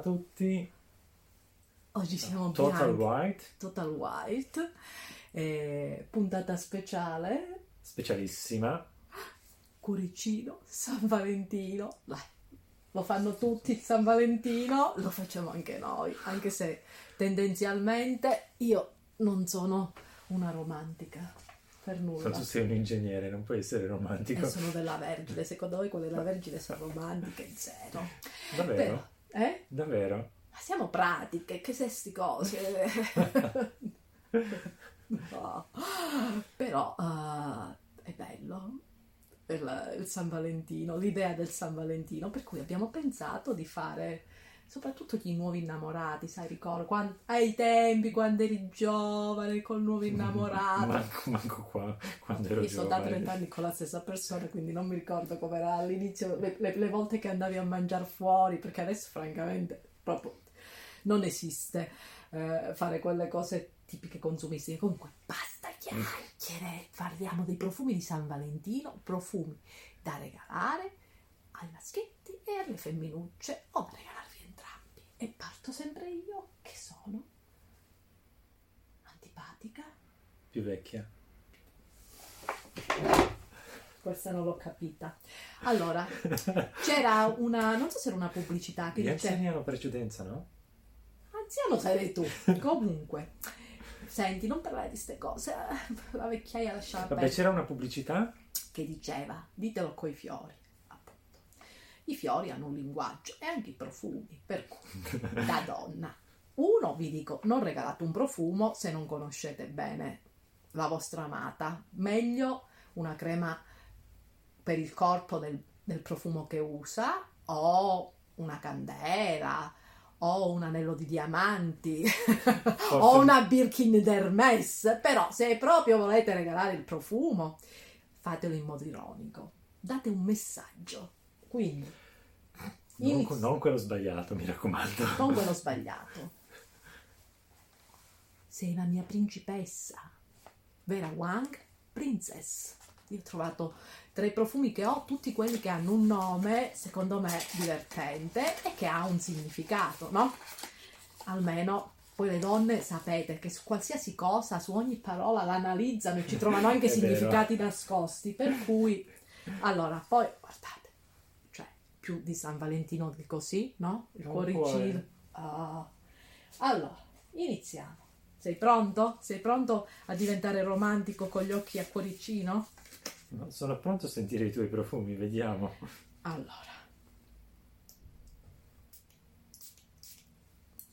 Ciao a tutti. Oggi siamo Total bianchi. White, Total White. Eh, puntata speciale. specialissima. Cuoricino, San Valentino. Dai, lo fanno tutti il San Valentino, lo facciamo anche noi, anche se tendenzialmente io non sono una romantica per Ma nulla. tu sei un ingegnere, non puoi essere romantico. E sono della Vergine, secondo voi quelle della Vergine sono romantiche? Zero. Davvero? Però, eh? Davvero? Ma siamo pratiche, che se sti cose. No. Però eh, è bello il, il San Valentino, l'idea del San Valentino, per cui abbiamo pensato di fare soprattutto gli nuovi innamorati, sai, ricordo quan- ai tempi quando eri giovane col nuovo innamorato. Manco, manco qua, quando ero Io sono da giovane. 30 anni con la stessa persona, quindi non mi ricordo com'era all'inizio, le, le- le volte che andavi a mangiare fuori, perché adesso francamente proprio non esiste eh, fare quelle cose tipiche consumistiche. Comunque, basta chiacchiere, parliamo dei profumi di San Valentino, profumi da regalare ai maschietti e alle femminucce o da entrambi. E parto sempre io, che sono antipatica. Più vecchia. Questa non l'ho capita. Allora, c'era una, non so se era una pubblicità che Gli dice anziani hanno precedenza, no? anziano sei tu. Comunque, senti, non parlare di queste cose, la vecchiaia lasciava Vabbè, c'era una pubblicità? Che diceva, ditelo coi fiori. I fiori hanno un linguaggio e anche i profumi, per cui, da donna. Uno, vi dico, non regalate un profumo se non conoscete bene la vostra amata. Meglio una crema per il corpo del, del profumo che usa o una candela o un anello di diamanti o una Birkin d'Hermes. Però se proprio volete regalare il profumo, fatelo in modo ironico. Date un messaggio. Quindi, Non, inizio- non quello sbagliato, mi raccomando. non quello sbagliato. Sei la mia principessa. Vera Wang, princess. Io ho trovato tra i profumi che ho tutti quelli che hanno un nome, secondo me, divertente e che ha un significato, no? Almeno poi le donne sapete che su qualsiasi cosa, su ogni parola l'analizzano e ci trovano anche È vero. significati nascosti. Per cui, allora, poi guardate, più di San Valentino di così, no? Il cuoricino. Ah. Allora, iniziamo. Sei pronto? Sei pronto a diventare romantico con gli occhi a cuoricino? No, sono pronto a sentire i tuoi profumi, vediamo. Allora.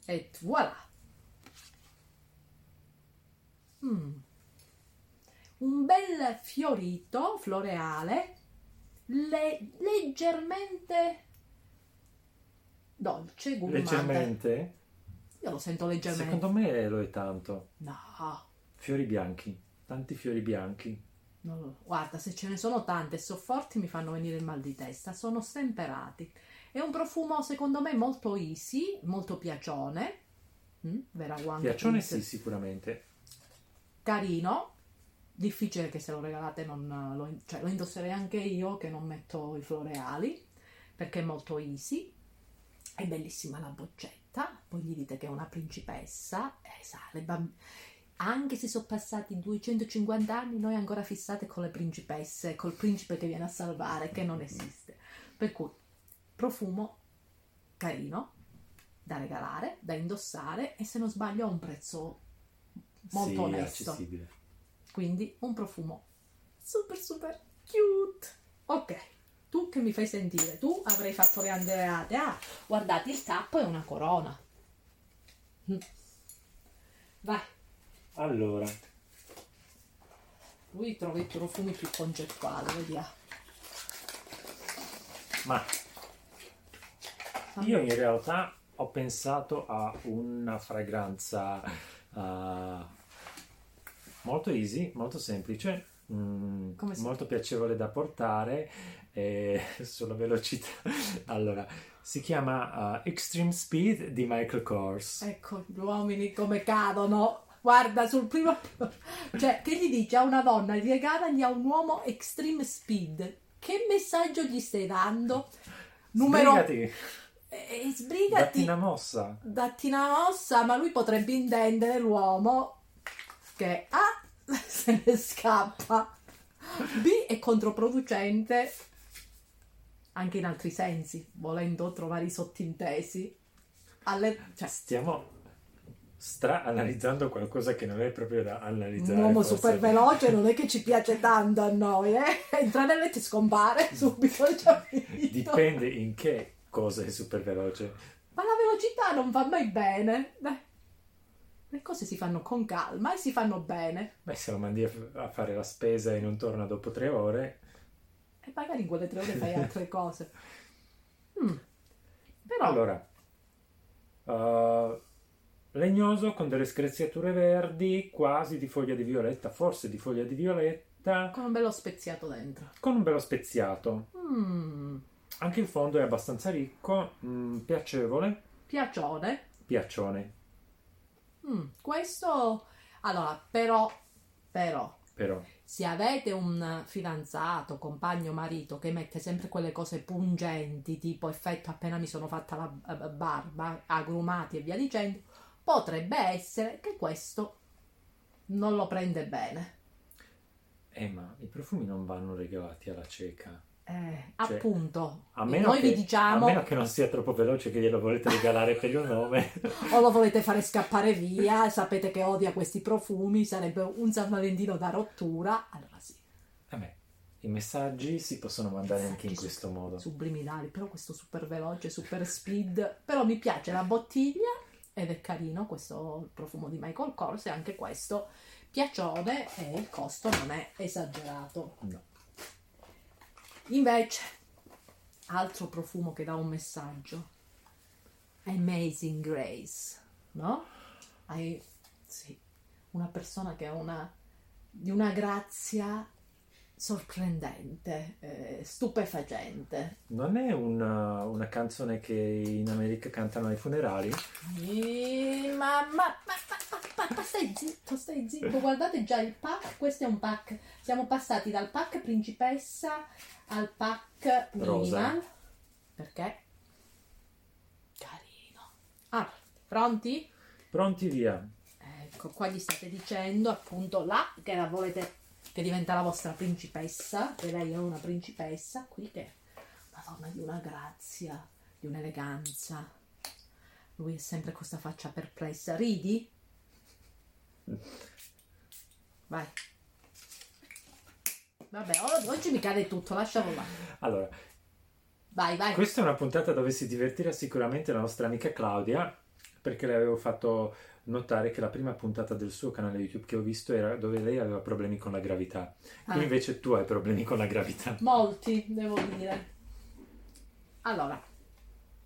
E voilà. Mm. Un bel fiorito floreale, le- leggermente dolce, gourmand. Leggermente? Io lo sento leggermente. Secondo me lo è tanto. No, Fiori bianchi, tanti fiori bianchi. non lo- guarda, se ce ne sono tante e so forti mi fanno venire il mal di testa, sono stemperati. È un profumo secondo me molto easy, molto piacione. Mm? Vera Wang Piaccione sì, sicuramente. Carino, difficile che se lo regalate non lo, cioè, lo indosserei anche io che non metto i floreali perché è molto easy. È bellissima la boccetta, poi gli dite che è una principessa, eh, sa, le bamb- anche se sono passati 250 anni, noi ancora fissate con le principesse, col principe che viene a salvare, che non esiste. Per cui, profumo carino, da regalare, da indossare e se non sbaglio ha un prezzo molto sì, onesto. accessibile. Quindi un profumo super super cute. Ok, tu che mi fai sentire? Tu avrei fatto le andreate. Ah, guardate, il tappo è una corona. Mm. Vai, Allora, lui trova i profumi più concettuali, vediamo. ma io in realtà ho pensato a una fragranza eh, molto easy, molto semplice, mm, Come si- molto piacevole da portare e sulla velocità. Allora, si chiama eh, Extreme Speed di Michael Kors. Ecco, gli uomini come cadono. Guarda, sul primo... Cioè, che gli dice a una donna, regalagli a un uomo extreme speed. Che messaggio gli stai dando? Numero... Sbrigati. E, e sbrigati. Datti una mossa. Datti una mossa, ma lui potrebbe intendere l'uomo che A se ne scappa, B è controproducente anche in altri sensi, volendo trovare i sottintesi. Alle, cioè, Stiamo stra analizzando qualcosa che non è proprio da analizzare. un uomo super veloce non è che ci piace tanto a noi, eh? Entra nel letto e scompare subito. Dipende in che cosa è super veloce. Ma la velocità non va mai bene. Dai. Le cose si fanno con calma e si fanno bene. Beh, se lo mandi a, fare la spesa e non torna dopo tre ore, E magari in quelle tre ore fai altre cose. Mm. Però Allora, uh, legnoso con delle screziature verdi, quasi di foglia di violetta, forse di foglia di violetta, con un bello speziato dentro. con un bello speziato. Mm. Anche il fondo è abbastanza ricco, mm, piacevole, Piacione. piaccione, Mm. Questo, allora, però, però, però. se avete un fidanzato, compagno, marito che mette sempre quelle cose pungenti, tipo effetto appena mi sono fatta la barba, agrumati e via dicendo, potrebbe essere che questo non lo prende bene. Eh, ma i profumi non vanno regalati alla cieca. Eh, Cioè, appunto, A meno, noi che, vi diciamo, a meno che non sia troppo veloce che glielo volete regalare per il nome. o lo volete fare scappare via, sapete che odia questi profumi, sarebbe un San Valentino da rottura, allora sì. Vabbè, i messaggi si possono mandare anche in questo modo. subliminali, però questo super veloce, super speed, però mi piace la bottiglia ed è carino questo profumo di Michael Kors e anche questo piacione e il costo non è esagerato. No. Invece, altro profumo che dà un messaggio, Amazing Grace, no? Hai, sì, una persona che ha una, di una grazia sorprendente, eh, stupefacente. Non è una, una canzone che in America cantano ai funerali? Eh, ma, ma, ma, ma, ma- ma stai zitto, stai zitto, guardate già il pack, questo è un pack, siamo passati dal pack principessa al pack Rosa. minimal, perché? Carino. Ah, pronti? Pronti via. Ecco, qua gli state dicendo appunto là che la volete, che diventa la vostra principessa, che lei è una principessa, qui che è una donna di una grazia, di un'eleganza. Lui è sempre con questa faccia perplessa. Ridi? Vai. Vabbè, oggi mi cade tutto, lascialo là. Allora, Vai, vai. questa è una puntata dove si divertirà sicuramente la nostra amica Claudia, perché le avevo fatto notare che la prima puntata del suo canale YouTube che ho visto era dove lei aveva problemi con la gravità. Qui Ah. invece tu hai problemi con la gravità. Molti, devo dire. Allora,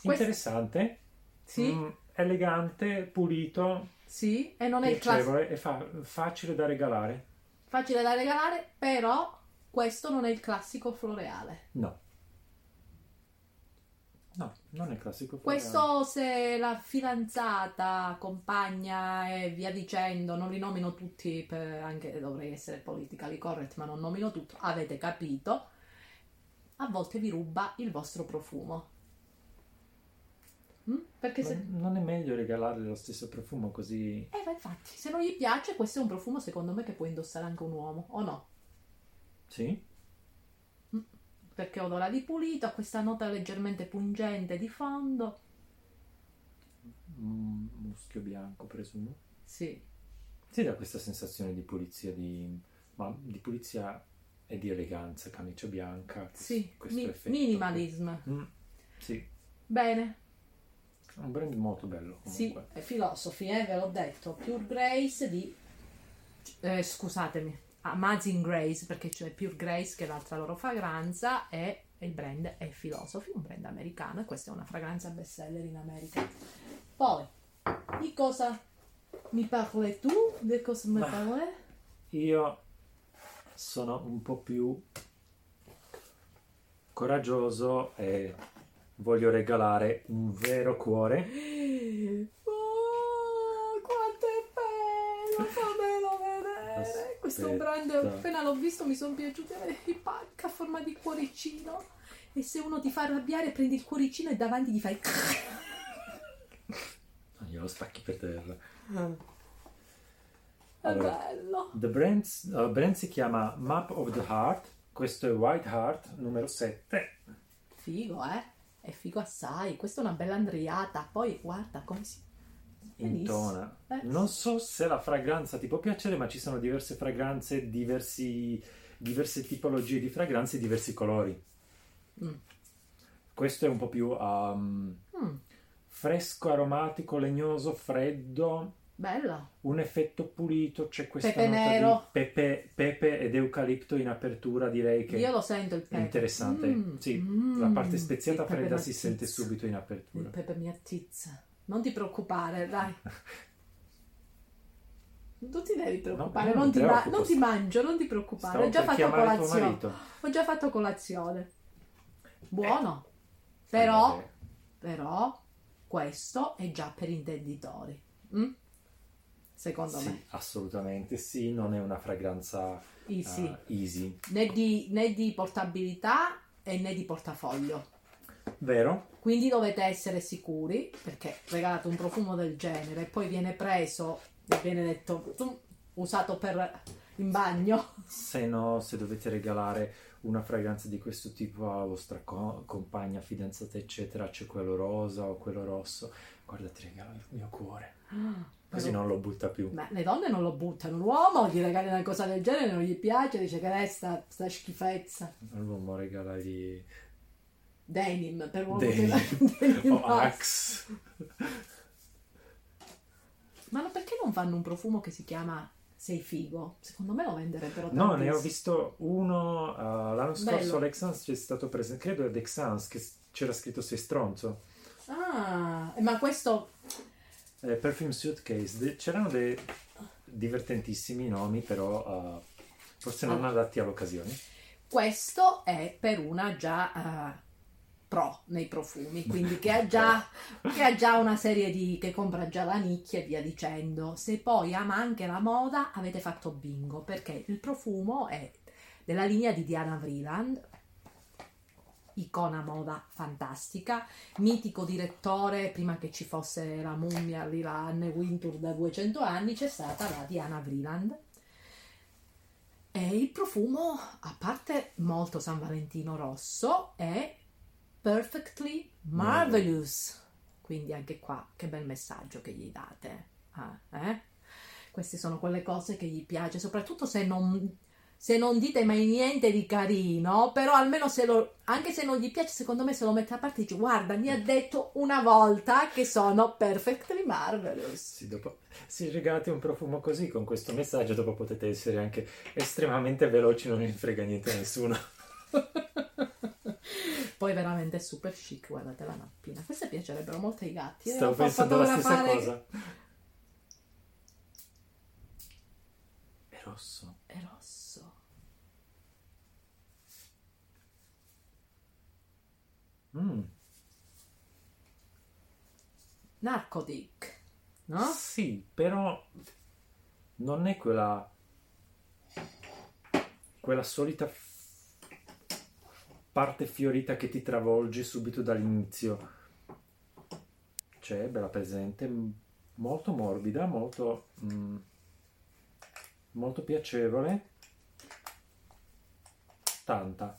Interessante, sì, mm, elegante, pulito, sì, e non è il classico. e fa- facile da regalare. facile da regalare, però questo non è il classico floreale. No. No, non è classico. Questo se la fidanzata, compagna e via dicendo, non li nomino tutti, per- anche dovrei essere politically correct, ma non nomino tutto, avete capito, a volte vi ruba il vostro profumo. Mm? Perché se... Non è meglio regalarle lo stesso profumo così... Eh, ma infatti, se non gli piace, questo è un profumo secondo me che può indossare anche un uomo, o no? Sì? Perché odora di pulito, ha questa nota leggermente pungente di fondo. Mm, muschio bianco, presumo. Sì, Sì, dà questa sensazione di pulizia, di... ma di pulizia e di eleganza, camicia bianca. sì, questo mi- effetto. minimalism. Mm, sì, Bene, è un brand molto bello sì, comunque. è Philosophy, eh, ve l'ho detto. Pure Grace di... eh, scusatemi, Amazing Grace, perché c'è Pure Grace che è l'altra loro fragranza e il brand è Philosophy, un brand americano e questa è una fragranza bestseller in America. Poi, di cosa mi parli tu? Di cosa mi parli? Io sono un po' più coraggioso e voglio regalare un vero cuore. Oh, quanto è bello! Fammelo vedere! Questo Aspetta. brand, appena l'ho visto, mi sono piaciuti i pack a forma di cuoricino. E se uno ti fa arrabbiare, prendi il cuoricino e davanti gli fai. Glielo spacchi per terra. È Allora, bello. The brand, uh, brand si chiama Map of the Heart. Questo è White Heart numero 7. Figo, eh? È figo assai. Questa è una bella andriata. Poi guarda come si. Intona. Eh. Non so se la fragranza ti può piacere, ma ci sono diverse fragranze, diversi, diverse tipologie di fragranze diversi colori. Mm. Questo è un po' più um, Mm, fresco, aromatico, legnoso, freddo, bella. un effetto pulito, c'è questa Pepe nota nero. di pepe, pepe ed eucalipto in apertura, direi che Io lo sento il è pepe. interessante. Mm, sì, mm, la parte speziata il fredda si sente subito in Il apertura. pepe mi attizza. Non ti preoccupare, dai. Non ti devi preoccupare, No, non non, ti ma- non ti mangio, non ti preoccupare. Stavo Ho già fatto colazione. Ho già fatto colazione. Buono. Però, Vabbè. però, questo è già per intenditori. Mm? Secondo Sì, me. assolutamente sì, non è una fragranza Easy. ah, easy. Né, di, né di portabilità e né di portafoglio. Vero? Quindi dovete essere sicuri perché regalate un profumo del genere e poi viene preso e viene detto "Tu, usato per in bagno. Se no, se dovete regalare una fragranza di questo tipo alla vostra co- compagna, fidanzata, eccetera, c'è quello rosa o quello rosso, guarda, ti regalo il mio cuore. Così non lo butta più. Ma le donne non lo buttano, l'uomo gli regali una cosa del genere, non gli piace, dice che resta sta schifezza. All'uomo regalargli Denim per uomo Denim. che denim o basta. Axe. Ma perché non fanno un profumo che si chiama Sei figo? Secondo me lo venderebbero No, ne ho tantissimo. visto uno uh, l'anno scorso all'Exans c'è stato presente, credo ad Exans che c'era scritto sei stronzo. Ah, ma questo Eh, Perfume Suitcase, De- c'erano dei divertentissimi nomi, però uh, forse non Ah. adatti all'occasione. Questo è per una già eh, pro nei profumi, quindi che ha, già, che ha già una serie di che compra già la nicchia e via dicendo. Se poi ama anche la moda, avete fatto bingo, perché il profumo è della linea di Diana Vreeland, icona moda fantastica, mitico direttore, prima che ci fosse la mummia lì, la Anne Wintour da 200 anni, c'è stata la Diana Vreeland. E il profumo, a parte molto San Valentino rosso, è perfectly marvelous. Quindi anche qua, che bel messaggio che gli date. Ah, eh? Queste sono quelle cose che gli piace, soprattutto se non, se non dite mai niente di carino, però almeno se lo, anche se non gli piace, secondo me se lo mette a parte e dice guarda, mi ha detto una volta che sono perfectly marvelous. Sì, dopo, se regalate un profumo così con questo messaggio, dopo potete essere anche estremamente veloci, non ne frega niente a nessuno. Poi veramente è super chic, guardate la nappina. Queste piacerebbero molto ai gatti. Io Stavo pensando la stessa cosa. È rosso. È rosso. Mm. Narcotic, no? Sì, però non è quella quella solita parte fiorita che ti travolge subito dall'inizio. C'è, bella presente, molto morbida, molto mm, molto piacevole. Tanta.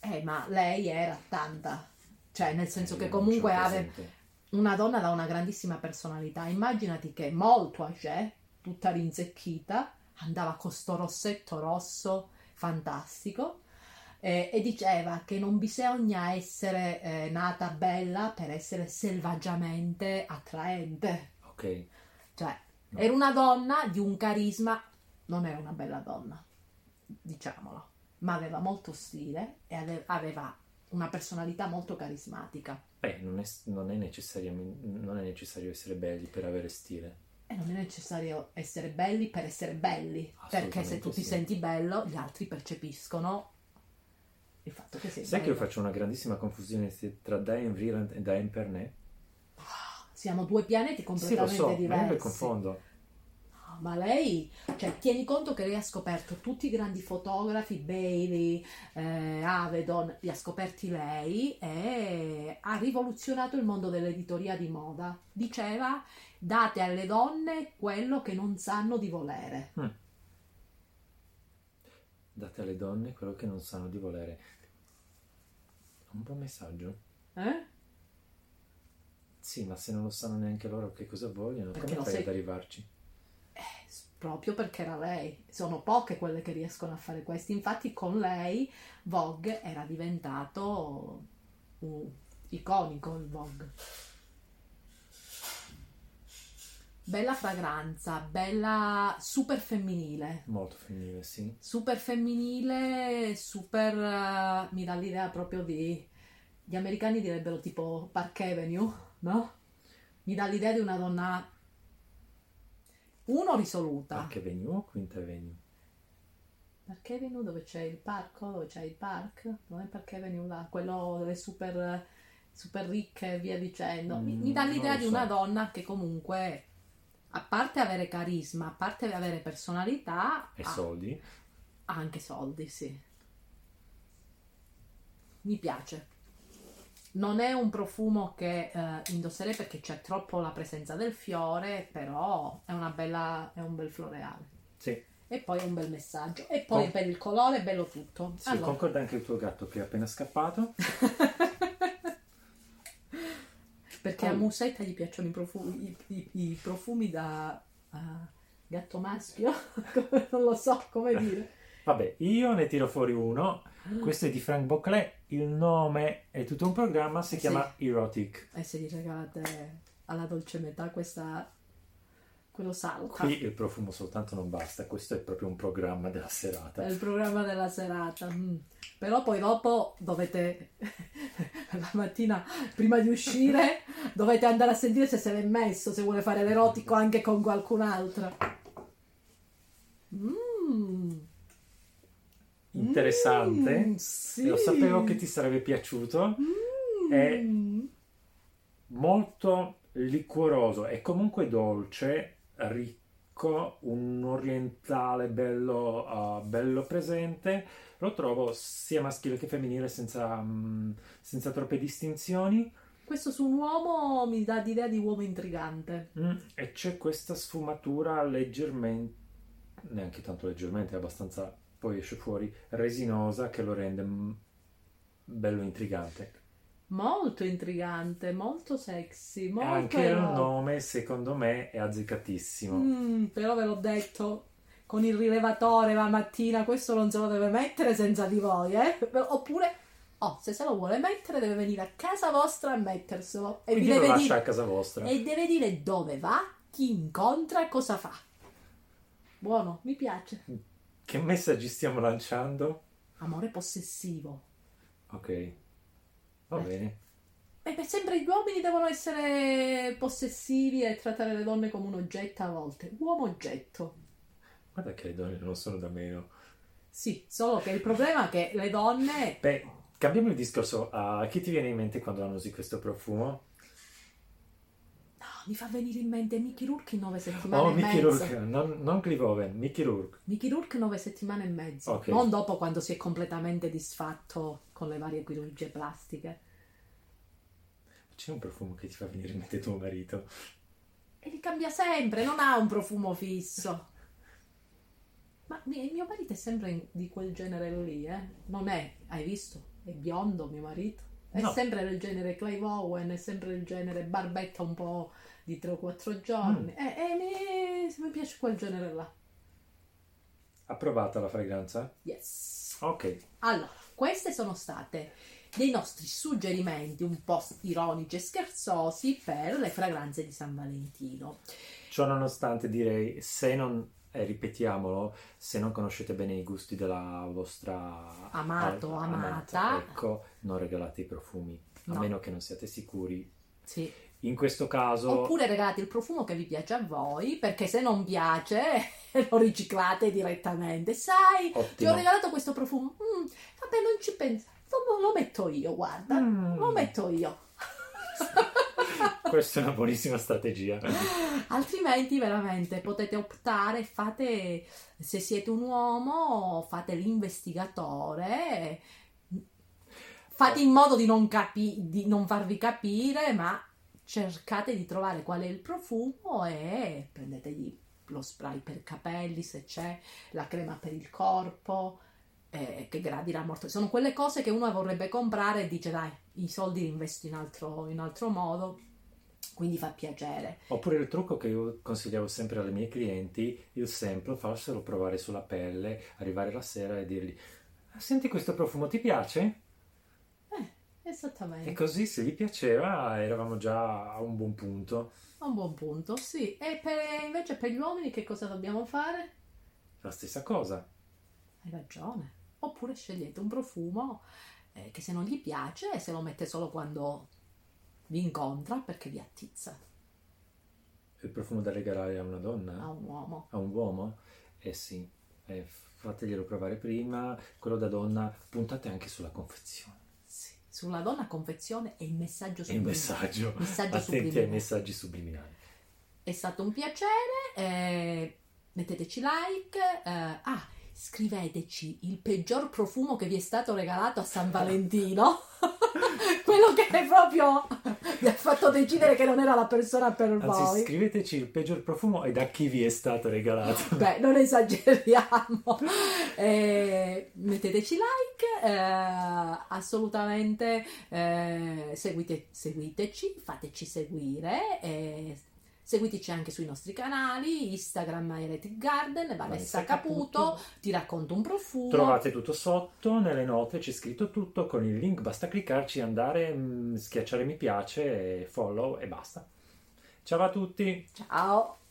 Eh, ma lei era tanta. Cioè, nel senso Eh, che comunque ce l'ho ave- presente. una donna da una grandissima personalità. Immaginati che molto âgée, tutta rinzecchita, andava con sto rossetto rosso fantastico eh, e diceva che non bisogna essere eh, nata bella per essere selvaggiamente attraente. Ok. Cioè, No. era una donna di un carisma, non era una bella donna, diciamolo, ma aveva molto stile e ave- aveva una personalità molto carismatica. Beh, non è, non è non è necessario essere belli per avere stile. E non è necessario essere belli per essere belli, perché se tu ti sì. senti bello, gli altri percepiscono il fatto che sei Sai che io faccio una grandissima confusione tra Diane Vreeland e Diane Pernay? Siamo due pianeti Sì, lo completamente so, ma io diversi. le confondo. No, ma lei, cioè, tieni conto che lei ha scoperto tutti i grandi fotografi, Bailey, eh, Avedon, li ha scoperti lei e ha rivoluzionato il mondo dell'editoria di moda. Diceva, date alle donne quello che non sanno di volere. Mm. Date alle donne quello che non sanno di volere. Un buon messaggio. Eh? Sì, ma se non lo sanno neanche loro che cosa vogliono, Perché come fai sai- ad arrivarci? proprio perché era lei. Sono poche quelle che riescono a fare questo. Infatti, con lei Vogue era diventato uh, iconico il Vogue. Bella fragranza, bella super femminile. Molto femminile, sì. Super femminile, super. eh, mi dà l'idea proprio di. Gli americani direbbero tipo Park Avenue, no? Mi dà l'idea di una donna. Uno risoluta. Anche Venue o Quinta Avenue? Park Avenue dove c'è il parco, dove c'è il park, non è Park Avenue là, quello delle super, super ricche e via dicendo. Mi, mi dà Mm, l'idea lo di una so. donna che comunque, a parte avere carisma, a parte avere personalità, E soldi? ha anche soldi, sì. Mi piace. Non è un profumo che eh, indosserei perché c'è troppo la presenza del fiore, però è una bella, è un bel floreale. Sì. E poi è un bel messaggio. E poi Con- per il colore è bello tutto. Sì, Allora, concorda anche il tuo gatto che è appena scappato. perché a. Musetta gli piacciono i profumi, i, i- i profumi da eh, gatto maschio. Non lo so come dire. Vabbè, io ne tiro fuori uno. Questo è di Frank Boclet. Il nome è tutto un programma, si Sì. chiama Erotic. E se gli regalate alla dolce metà questa, quello salta. Qui il profumo soltanto non basta, questo è proprio un programma della serata. È il programma della serata. mm. Però poi dopo dovete, la mattina prima di uscire, dovete andare a sentire se se l'è messo, se vuole fare l'erotico anche con qualcun altro. Mm. Interessante. Mm, sì. Lo sapevo che ti sarebbe piaciuto. È Mm. molto liquoroso e comunque dolce, ricco, un orientale bello, uh, bello presente. Lo trovo sia maschile che femminile senza, mm, senza troppe distinzioni. Questo su un uomo mi dà l'idea di uomo intrigante. Mm, e c'è questa sfumatura leggermente, neanche tanto leggermente, abbastanza, poi esce fuori, resinosa che lo rende mm, bello intrigante. Molto intrigante, molto sexy, molto anche il nome, secondo me, è azzeccatissimo. Mm, però ve l'ho detto, con il rilevatore la mattina, questo non se lo deve mettere senza di voi, eh? Oppure, oh, se se lo vuole mettere deve venire a casa vostra a metterselo. E, Quindi lo deve lascia dire, a casa vostra. e deve dire dove va, chi incontra e cosa fa. Buono, mi piace. Che messaggi stiamo lanciando? Amore possessivo. Ok, va Eh. bene. E beh, sempre gli uomini devono essere possessivi e trattare le donne come un oggetto a volte. Uomo oggetto. Guarda che le donne non sono da meno. Sì, solo che il problema è che le donne Beh, cambiamo il discorso. A chi ti viene in mente quando usi questo profumo? Mi fa venire in mente Mickey Rourke in nove settimane Oh, e Mickey mezzo. Rourke, non, non Clivoven, Mickey Rourke. Mickey Rourke nove settimane e mezzo. Ok. Non dopo quando si è completamente disfatto con le varie chirurgie plastiche. C'è un profumo che ti fa venire in mente tuo marito. E li cambia sempre, non ha un profumo fisso. Ma mi- mio marito è sempre di quel genere lì, eh? Non è, hai visto? È biondo mio marito. È No. sempre del genere Clive Owen, è sempre del genere barbetta un po' di 3 o 4 giorni. Mm. E, e mi, mi piace quel genere là. Approvata la fragranza? Yes. Ok. Allora, queste sono state dei nostri suggerimenti un po' ironici e scherzosi per le fragranze di San Valentino. Ciò nonostante direi, se non, e ripetiamolo, se non conoscete bene i gusti della vostra Amato, al- amata. ecco, non regalate i profumi, a No. meno che non siate sicuri. Sì. In questo caso, Oppure regalate il profumo che vi piace a voi, perché se non piace lo riciclate direttamente. Sai, ti ho ottimo. regalato questo profumo. Mm, vabbè, non ci penso. Lo, lo metto io, guarda. Mm. Lo metto io. Questa è una buonissima strategia. Altrimenti veramente potete optare, fate, se siete un uomo, fate l'investigatore, fate in modo di non, capi- di non farvi capire, ma cercate di trovare qual è il profumo e prendetegli lo spray per capelli se c'è, la crema per il corpo, eh, che gradirà molto. Sono quelle cose che uno vorrebbe comprare e dice dai, i soldi li investo in altro, in altro modo, quindi fa piacere. Oppure il trucco che io consigliavo sempre alle mie clienti, il sample, farselo provare sulla pelle, arrivare la sera e dirgli senti questo profumo, ti piace? Esattamente. E così se gli piaceva eravamo già a un buon punto. A un buon punto, sì. E per, invece per gli uomini che cosa dobbiamo fare? La stessa cosa. Hai ragione. Oppure scegliete un profumo eh, che se non gli piace se lo mette solo quando vi incontra perché vi attizza. Il profumo da regalare a una donna? A un uomo. A un uomo? Eh sì. Eh, fateglielo provare prima. Quello da donna, puntate anche sulla confezione sulla donna confezione e il messaggio subliminale. Il messaggio, messaggio attenti subliminale. ai messaggi subliminali. È stato un piacere, eh, metteteci like, eh, ah, scriveteci il peggior profumo che vi è stato regalato a San Valentino. Quello che è proprio vi ha fatto decidere che non era la persona per Anzi, voi. Scriveteci il peggior profumo e da chi vi è stato regalato. Beh, non esageriamo. Eh, metteteci like, eh, assolutamente eh, seguite, seguiteci, fateci seguire. Eh, Seguiteci anche sui nostri canali, Instagram Heretic Garden, Vanessa, Caputo, Caputo, ti racconto un profumo. Trovate tutto sotto, nelle note c'è scritto tutto, con il link basta cliccarci, andare, mm, schiacciare mi piace, follow e basta. Ciao a tutti! Ciao!